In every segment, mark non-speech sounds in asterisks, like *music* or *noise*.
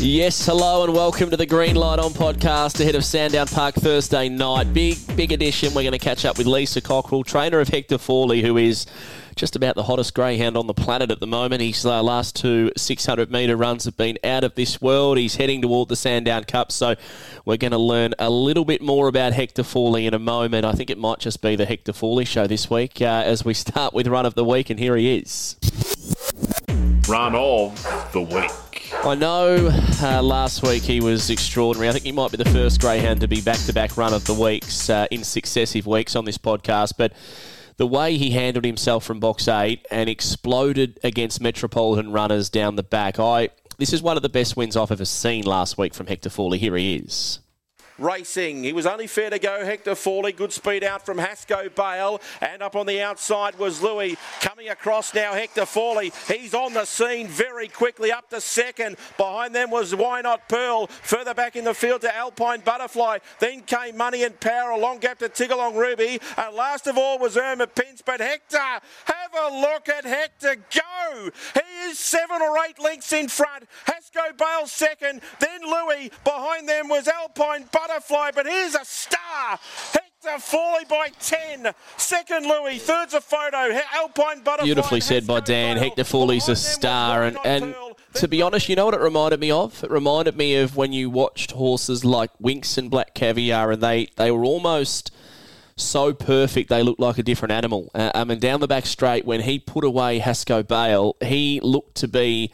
Yes, hello and welcome to the Green Light On podcast ahead of Sandown Park Thursday night. Big, big edition. We're going to catch up with Lisa Cockerell, trainer of Hector Fawley, who is just about the hottest greyhound on the planet at the moment. His uh, last two 600 metre runs have been out of this world. He's heading toward the Sandown Cup, so we're going to learn a little bit more about Hector Fawley in a moment. I think it might just be the Hector Fawley show this week uh, as we *laughs* start with run of the week, and here he is. Run of the week. I know uh, last week he was extraordinary. I think he might be the first greyhound to be back to back run of the weeks uh, in successive weeks on this podcast, but the way he handled himself from box eight and exploded against metropolitan runners down the back, I this is one of the best wins I've ever seen last week from Hector Fawley. Here he is. Racing. He was only fair to go. Hector Fawley. Good speed out from Hasco Bale. And up on the outside was Louis. Coming across now, Hector Fawley. He's on the scene very quickly up to second. Behind them was Why Not Pearl. Further back in the field to Alpine Butterfly. Then came Money and Power. A long gap to Tiggerlong Ruby. And last of all was Irma Pince. But Hector, have a look at Hector go. He is seven or eight lengths in front. Hasco Bale second. Then Louis. Behind them was Alpine Butterfly butterfly, but here's a star. Hector Fawley by 10. Second, Louis. Third's a photo. Alpine Butterfly. Beautifully said by Dan. Hector Fawley's a star. And, and to be honest, you know what it reminded me of? It reminded me of when you watched horses like Winx and Black Caviar, and they, they were almost so perfect they looked like a different animal. Uh, I mean, down the back straight, when he put away Hasco Bale, he looked to be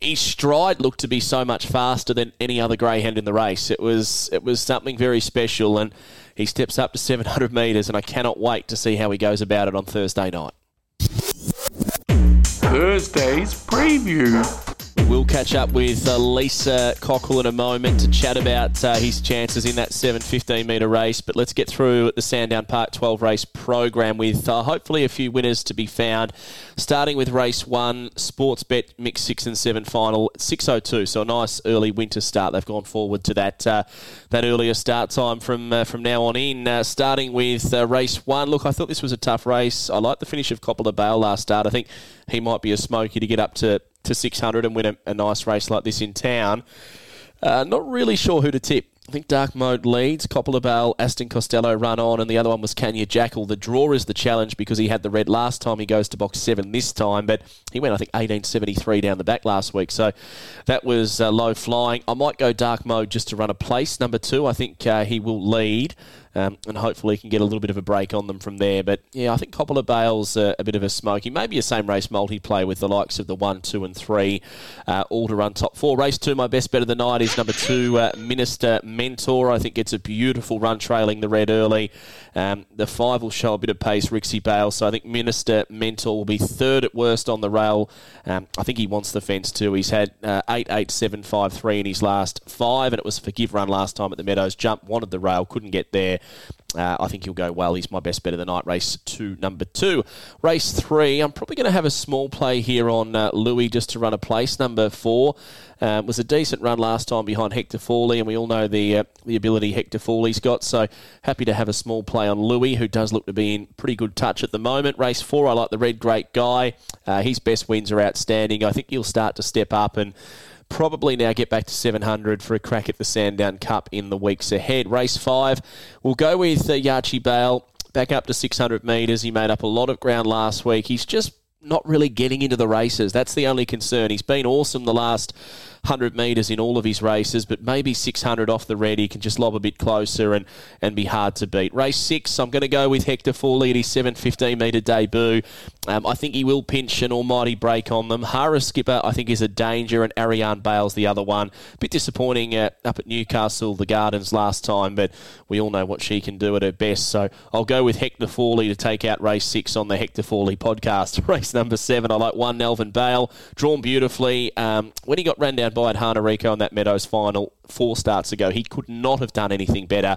his stride looked to be so much faster than any other greyhound in the race. It was it was something very special, and he steps up to 700 metres, and I cannot wait to see how he goes about it on Thursday night. Thursday's preview. We'll catch up with uh, Lisa Cockerell in a moment to chat about uh, his chances in that 715 metre race. But let's get through the Sandown Park 12 race program with uh, hopefully a few winners to be found. Starting with race one, Sportsbet mixed six and seven final 6:02. So a nice early winter start. They've gone forward to that uh, that earlier start time from uh, from now on in. Uh, starting with race one. Look, I thought this was a tough race. I like the finish of Coppola Bale last start. I think he might be a smoky to get up to to 600 and win a, a nice race like this in town. Uh, not really sure who to tip. I think Dark Mode leads. Coppola Bale, Aston Costello run on, and the other one was Kenya Jackal. The draw is the challenge because he had the red last time. He goes to box seven this time, but he went, I think, 1873 down the back last week. So that was uh, low flying. I might go Dark Mode just to run a place. Number two, I think uh, he will lead. Um, and hopefully can get a little bit of a break on them from there. But yeah, I think Coppola Bale's a, a bit of a smoky. Maybe a same race multiplay with the likes of the one, two, and three, uh, all to run top four. Race two, my best bet of the night is number two, uh, Minister Mentor. I think it's a beautiful run trailing the red early. Um, the five will show a bit of pace, Rixie Bale. So I think Minister Mentor will be third at worst on the rail. Um, I think he wants the fence too. He's had uh, eight, eight, seven, five, three in his last five, and it was a forgive run last time at the Meadows. Jump wanted the rail, couldn't get there. Uh, I think he'll go well. He's my best bet of the night. Race two, number two. Race three, I'm probably going to have a small play here on uh, Louis just to run a place. Number four um, was a decent run last time behind Hector Fawley, and we all know the uh, the ability Hector Fawley's got. So happy to have a small play on Louis, who does look to be in pretty good touch at the moment. Race four, I like the Red Great Guy. Uh, his best wins are outstanding. I think he'll start to step up and probably now get back to 700 for a crack at the Sandown Cup in the weeks ahead. Race five, we'll go with uh, Yachi Bale back up to 600 metres. He made up a lot of ground last week. He's just not really getting into the races. That's the only concern. He's been awesome the last 100 metres in all of his races, but maybe 600 off the red, he can just lob a bit closer and, and be hard to beat. Race six, I'm going to go with Hector Fawley at his 715 metre debut. Um, I think he will pinch an almighty break on them. Hara Skipper, I think, is a danger, and Ariane Bale's the other one. A bit disappointing uh, up at Newcastle, the Gardens last time, but we all know what she can do at her best. So I'll go with Hector Fawley to take out race six on the Hector Fawley podcast. *laughs* Race number seven, I like one, Nelvin Bale, drawn beautifully. Um, when he got ran down by Hana Rico in that Meadows final four starts ago. He could not have done anything better.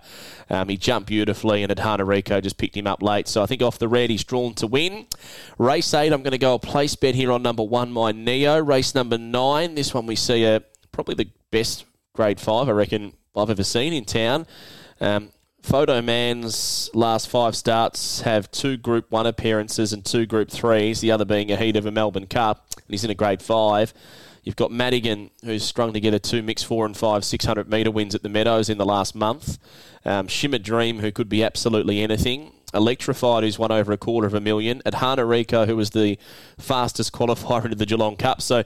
Um, he jumped beautifully, and Adhana Rico just picked him up late. So I think off the red, he's drawn to win. Race eight, I'm going to go a place bet here on number one, my Neo. Race number nine, this one we see a probably the best grade five I reckon I've ever seen in town. Um, Photo Man's last five starts have two Group 1 appearances and two Group 3s, the other being a heat of a Melbourne Cup, and he's in a Grade 5. You've got Madigan, who's strung together two mixed four and five 600 metre wins at the Meadows in the last month. Um, Shimmer Dream, who could be absolutely anything. Electrified, who's won over a quarter of a million. Adhana Rico, who was the fastest qualifier *laughs* into the Geelong Cup. So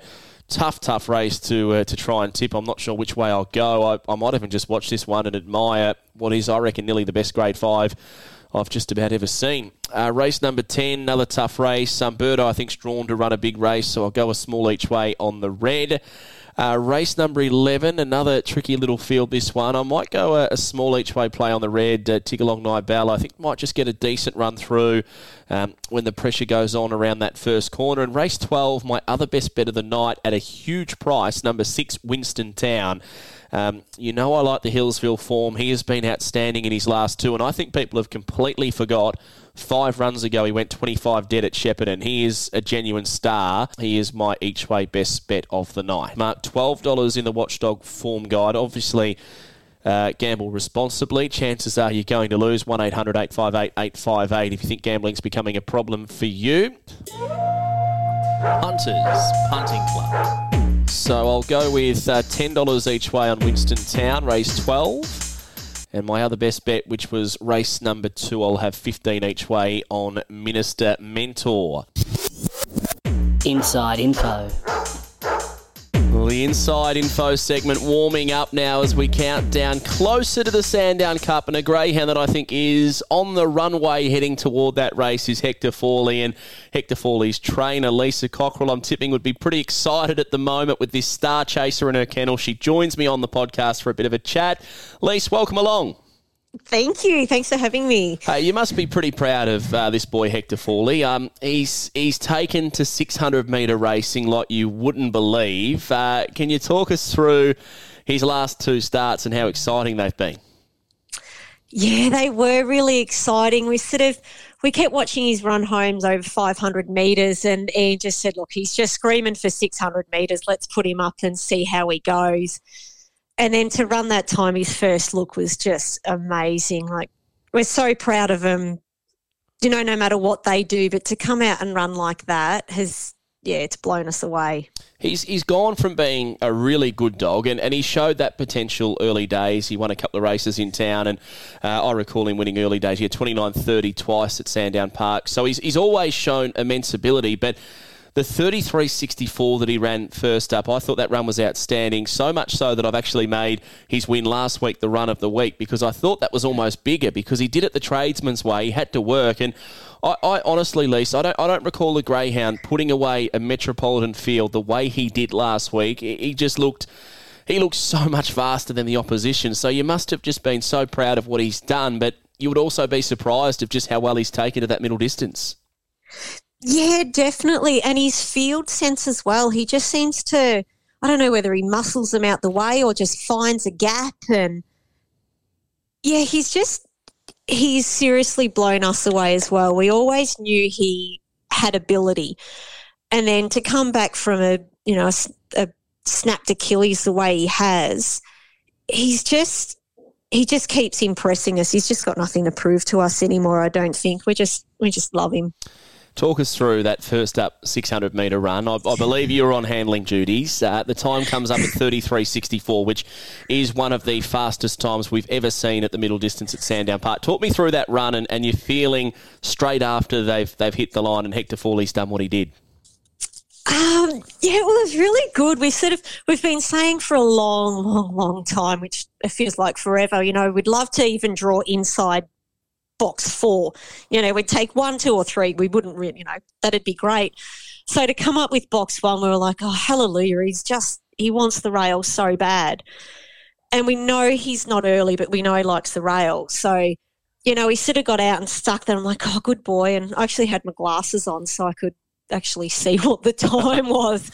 tough, tough race to uh, to try and tip. I'm not sure which way I'll go. I, I might even just watch this one and admire what is, I reckon, nearly the best grade five I've just about ever seen. Uh, race number 10, another tough race. Um, Birdo, I think, is drawn to run a big race, so I'll go a small each way on the red. Uh, race number 11, another tricky little field this one. I might go a, a small each way play on the red, uh, Tiggerlong Nibel. I think might just get a decent run through um, when the pressure goes on around that first corner. And race 12, my other best bet of the night at a huge price, number 6, Winston Town. Um, you know, I like the Healesville form. He has been outstanding in his last two, and I think people have completely forgot. Five runs ago, he went 25 dead at Shepparton. He is a genuine star. He is my each way best bet of the night. Mark $12 in the Watchdog form guide. Obviously, uh, gamble responsibly. Chances are you're going to lose. 1 800 858 858 if you think gambling's becoming a problem for you. Hunters Punting Club. So I'll go with uh, $10 each way on Winston Town, race 12. And my other best bet, which was race number two, I'll have 15 each way on Minister Mentor. Inside info. The inside info segment warming up now as we count down closer to the Sandown Cup. And a greyhound that I think is on the runway heading toward that race is Hector Fawley. And Hector Fawley's trainer, Lisa Cockerell, I'm tipping would be pretty excited at the moment with this star chaser in her kennel. She joins me on the podcast for a bit of a chat. Lisa, welcome along. Thank you. Thanks for having me. Hey, you must be pretty proud of uh, this boy Hector Fawley. Um, he's he's taken to 600 metre racing like you wouldn't believe. Uh, can you talk us through his last two starts and how exciting they've been? Yeah, they were really exciting. We sort of we kept watching his run homes over 500 metres, and Ian just said, "Look, he's just screaming for 600 metres. Let's put him up and see how he goes." And then to run that time, his first look was just amazing. Like we're so proud of him. You know, no matter what they do, but to come out and run like that has, yeah, it's blown us away. He's he's gone from being a really good dog, and, and he showed that potential early days. He won a couple of races in town, and uh, I recall him winning early days. He had 29-30 twice at Sandown Park, so he's he's always shown immense ability, but the 33.64 that he ran first up, I thought that run was outstanding. So much so that I've actually made his win last week the run of the week because I thought that was almost bigger because he did it the tradesman's way. He had to work. And I, I honestly, Lisa, I don't, I don't recall a Greyhound putting away a Metropolitan field the way he did last week. He just looked he looks so much faster than the opposition. So you must have just been so proud of what he's done, but you would also be surprised of just how well he's taken to that middle distance. Yeah, definitely. And his field sense as well. He just seems to, I don't know whether he muscles them out the way or just finds a gap. And yeah, he's just, he's seriously blown us away as well. We always knew he had ability. And then to come back from a, you know, a, a snapped Achilles the way he has, he's just, he just keeps impressing us. He's just got nothing to prove to us anymore. I don't think we just we just love him. Talk us through that first up 600 metre run. I, I believe you were on handling duties. Uh, the time comes up at 33.64, which is one of the fastest times we've ever seen at the middle distance at Sandown Park. Talk me through that run and, and your feeling straight after they've they've hit the line and Hector Fawley's done what he did. Um, yeah, well, it's really good. We've sort of we've been saying for a long, long, long time, which it feels like forever. You know, we'd love to even draw inside box four. You know, we'd take one, two, or three. We wouldn't really, you know, that'd be great. So to come up with box one, we were like, oh, hallelujah. He's just, he wants the rail so bad. And we know he's not early, but we know he likes the rail. So, you know, he sort of got out and stuck there. I'm like, oh, good boy. And I actually had my glasses on so I could actually see *laughs* what the time was.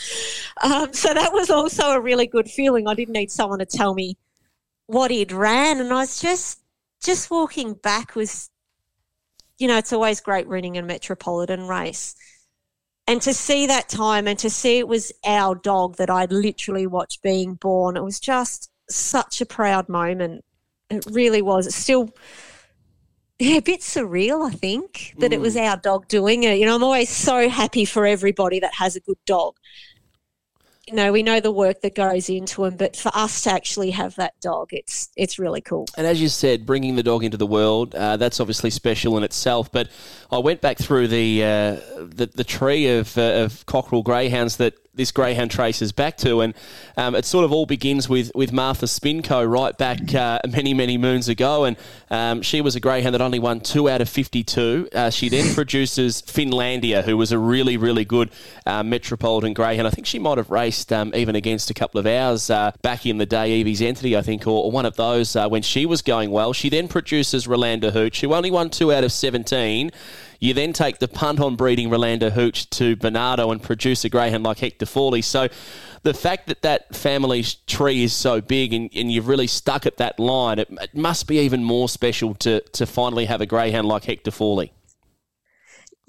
Um, so that was also a really good feeling. I didn't need someone to tell me what he'd ran. And I was just, just walking back was you know, it's always great running a metropolitan race. And to see that time and to see it was our dog that I'd literally watched being born, it was just such a proud moment. It really was. It's still yeah, a bit surreal, I think, that mm. it was our dog doing it. You know, I'm always so happy for everybody that has a good dog you know, we know the work that goes into them, but for us to actually have that dog, it's it's really cool. And as you said, bringing the dog into the world, uh, that's obviously special in itself. But I went back through the uh, the, the, tree of, uh, of Cockerell greyhounds that this greyhound traces back to, and um, it sort of all begins with with Martha Spinco right back uh, many many moons ago, and um, she was a greyhound that only won two out of fifty two. Uh, she then *laughs* produces Finlandia, who was a really really good uh, metropolitan greyhound. I think she might have raced um, even against a couple of ours uh, back in the day, Evie's Entity, I think, or, or one of those uh, when she was going well. She then produces Rolanda Hooch, who only won two out of seventeen. You then take the punt on breeding Rolanda Hooch to Bernardo and produce a greyhound like Hector Fawley. So the fact that that family tree is so big and, and you've really stuck at that line, it, it must be even more special to, to finally have a greyhound like Hector Fawley.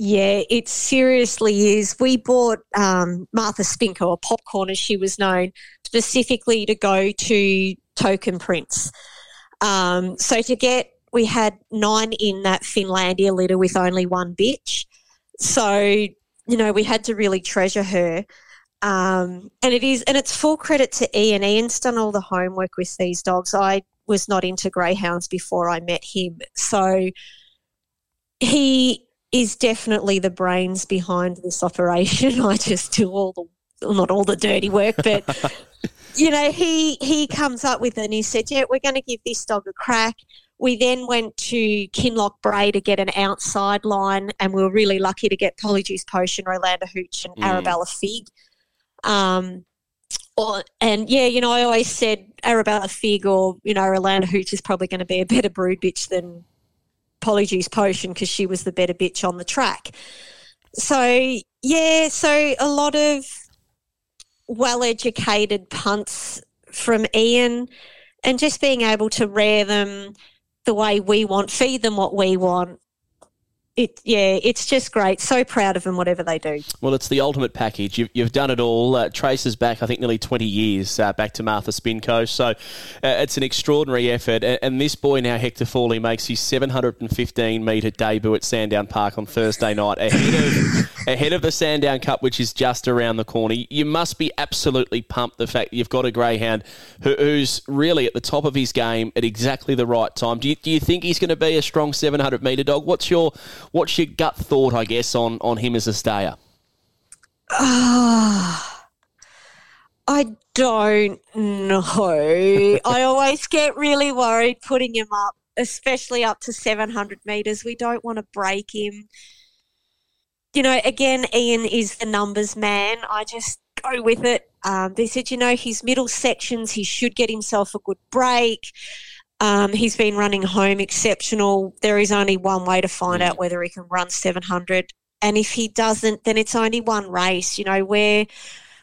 Yeah, it seriously is. We bought um, Martha Spinko, or Popcorn as she was known, specifically to go to Token Prince. Um, so to get we had nine in that Finlandia litter with only one bitch. So, you know, we had to really treasure her. Um, and it is, and it's full credit to Ian. Ian's done all the homework with these dogs. I was not into greyhounds before I met him. So he is definitely the brains behind this operation. *laughs* I just do all the, well, not all the dirty work, but. *laughs* you know, he he comes up with it and he said, "Yeah, we're going to give this dog a crack." We then went to Kinloch Brae to get an outside line, and we were really lucky to get Polyjuice Potion, Rolanda Hooch, and mm. Arabella Fig. Um, or, and yeah, you know, I always said Arabella Fig or, you know, Rolanda Hooch is probably going to be a better brood bitch than Polyjuice Potion because she was the better bitch on the track. So, yeah, so a lot of well educated punts from Ian and just being able to rear them the way we want, feed them what we want. It, yeah, it's just great. So proud of them, whatever they do. Well, it's the ultimate package. You've, you've done it all. Uh, traces back, I think, nearly 20 years uh, back to Martha Spinco. So uh, it's an extraordinary effort. And, and, this boy now, Hector Fawley, makes his 715 metre debut at Sandown Park on Thursday night ahead of, *laughs* ahead of the Sandown Cup, which is just around the corner. You must be absolutely pumped the fact that you've got a greyhound who, who's really at the top of his game at exactly the right time. Do you, do you think he's going to be a strong 700 metre dog? What's your What's your gut thought, I guess, on, on him as a stayer? Ah. I don't know. I always get really worried putting him up, especially up to 700 metres. We don't want to break him. You know, again, Ian is the numbers man. I just go with it. Um, they said, you know, his middle sections, he should get himself a good break. Um, he's been running home exceptional. There is only one way to find out whether he can run 700. And if he doesn't, then it's only one race. You know, we're,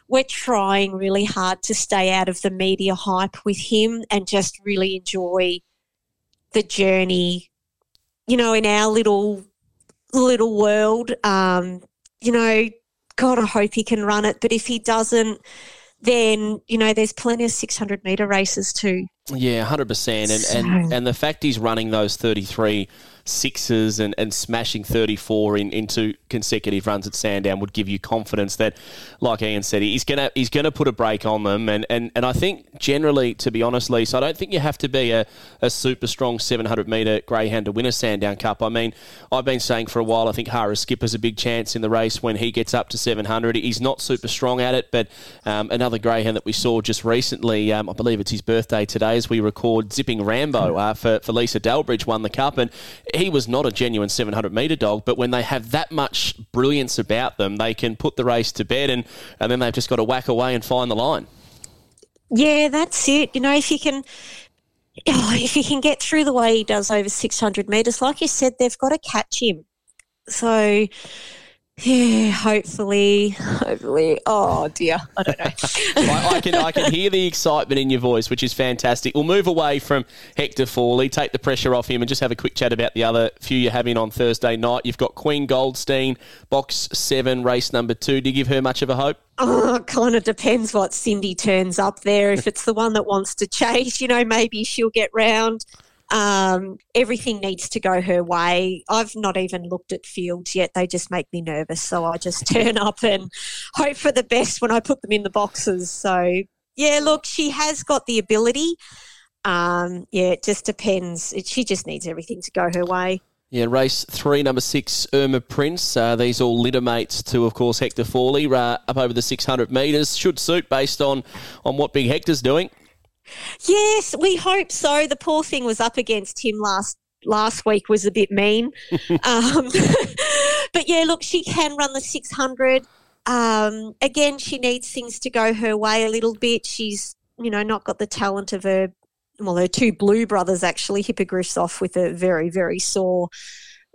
we're trying really hard to stay out of the media hype with him and just really enjoy the journey, you know, in our little little world. Um, you know, God, I hope he can run it. But if he doesn't, then, you know, there's plenty of 600 metre races too. Yeah, hundred percent, and and and the fact he's running those thirty three sixes and, and smashing 34 in, into consecutive runs at Sandown would give you confidence that, like Ian said, he's gonna he's gonna put a break on them. And, and, and I think generally, to be honest, Lisa, I don't think you have to be a, a super strong 700 metre greyhound to win a Sandown Cup. I mean, I've been saying for a while, I think Hara Skipper's a big chance in the race when he gets up to 700. He's not super strong at it, but um, another greyhound that we saw just recently, um, I believe it's his birthday today as we record, Zipping Rambo uh, for, for Lisa Dalbridge won the Cup. And he was not a genuine 700 metre dog, but when they have that much brilliance about them, they can put the race to bed and, and then they've just got to whack away and find the line. Yeah, that's it. You know, if you can. *coughs* Oh, if you can get through the way he does over 600 metres, like you said, they've got to catch him. So, Yeah, hopefully, hopefully. Oh dear, I don't know. *laughs* I, I, can I can hear the excitement in your voice, which is fantastic. We'll move away from Hector Fawley, take the pressure off him, and just have a quick chat about the other few you're having on Thursday night. You've got Queen Goldstein, box seven, race number two. Do you give her much of a hope? Oh, kind of depends what Cindy turns up there. If it's the one that wants to chase, you know, maybe she'll get round. Um, everything needs to go her way. I've not even looked at fields yet. They just make me nervous. So I just *laughs* turn up and hope for the best when I put them in the boxes. So, yeah, look, she has got the ability. Um, yeah, it just depends. It, she just needs everything to go her way. Yeah, race three, number six, Irma Pince. Uh, these all litter mates to, of course, Hector Fawley, uh, up over the 600 metres. Should suit based on, on what Big Hector's doing. Yes, we hope so. The poor thing was up against him last last week was a bit mean. *laughs* um, *laughs* but yeah, look, she can run the 600. Um, again, she needs things to go her way a little bit. She's, you know, not got the talent of her, well, her two blue brothers actually. Hippogriff's off with a very, very sore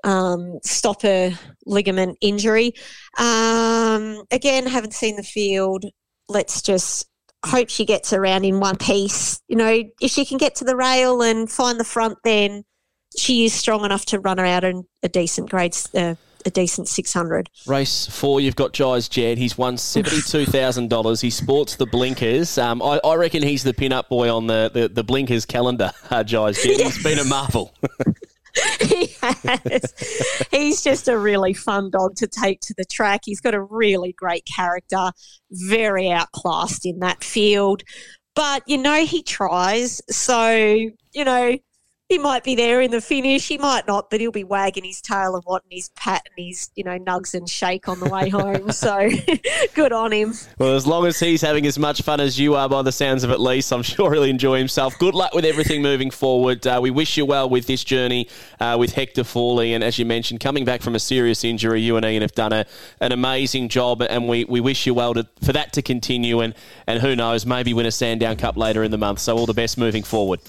um, stopper ligament injury. Um, again, haven't seen the field. Let's just hope she gets around in one piece. You know, if she can get to the rail and find the front, then she is strong enough to run her out in a decent grade, uh, a decent 600. Race four, you've got Jais Jed. He's won $72,000. he sports the blinkers. Um, I, I, reckon he's the pin-up boy on the, the, the blinkers calendar, *laughs* uh, Jais Jed. He's been a marvel. *laughs* *laughs* he has. He's just a really fun dog to take to the track. He's got a really great character, very outclassed in that field. But, you know, he tries. So, you know, he might be there in the finish. He might not, but he'll be wagging his tail and wanting his pat and his, you know, nugs and shake on the way home. so *laughs* good on him. Well, as long as he's having as much fun as you are, by the sounds of it, least, I'm sure he'll enjoy himself. Good luck with everything moving forward. Uh, we wish you well with this journey uh, with Hector Fawley. And as you mentioned, coming back from a serious injury, you and Ian have done a, an amazing job. And we, we wish you well to, for that to continue. And, and who knows, maybe win a Sandown Cup later in the month. So all the best moving forward.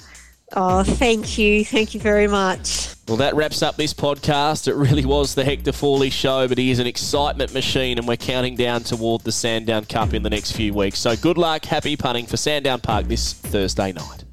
Oh, thank you. Thank you very much. Well, that wraps up this podcast. It really was the Hector Fawley show, but he is an excitement machine, and we're counting down toward the Sandown Cup in the next few weeks. So good luck, happy punting for Sandown Park this Thursday night.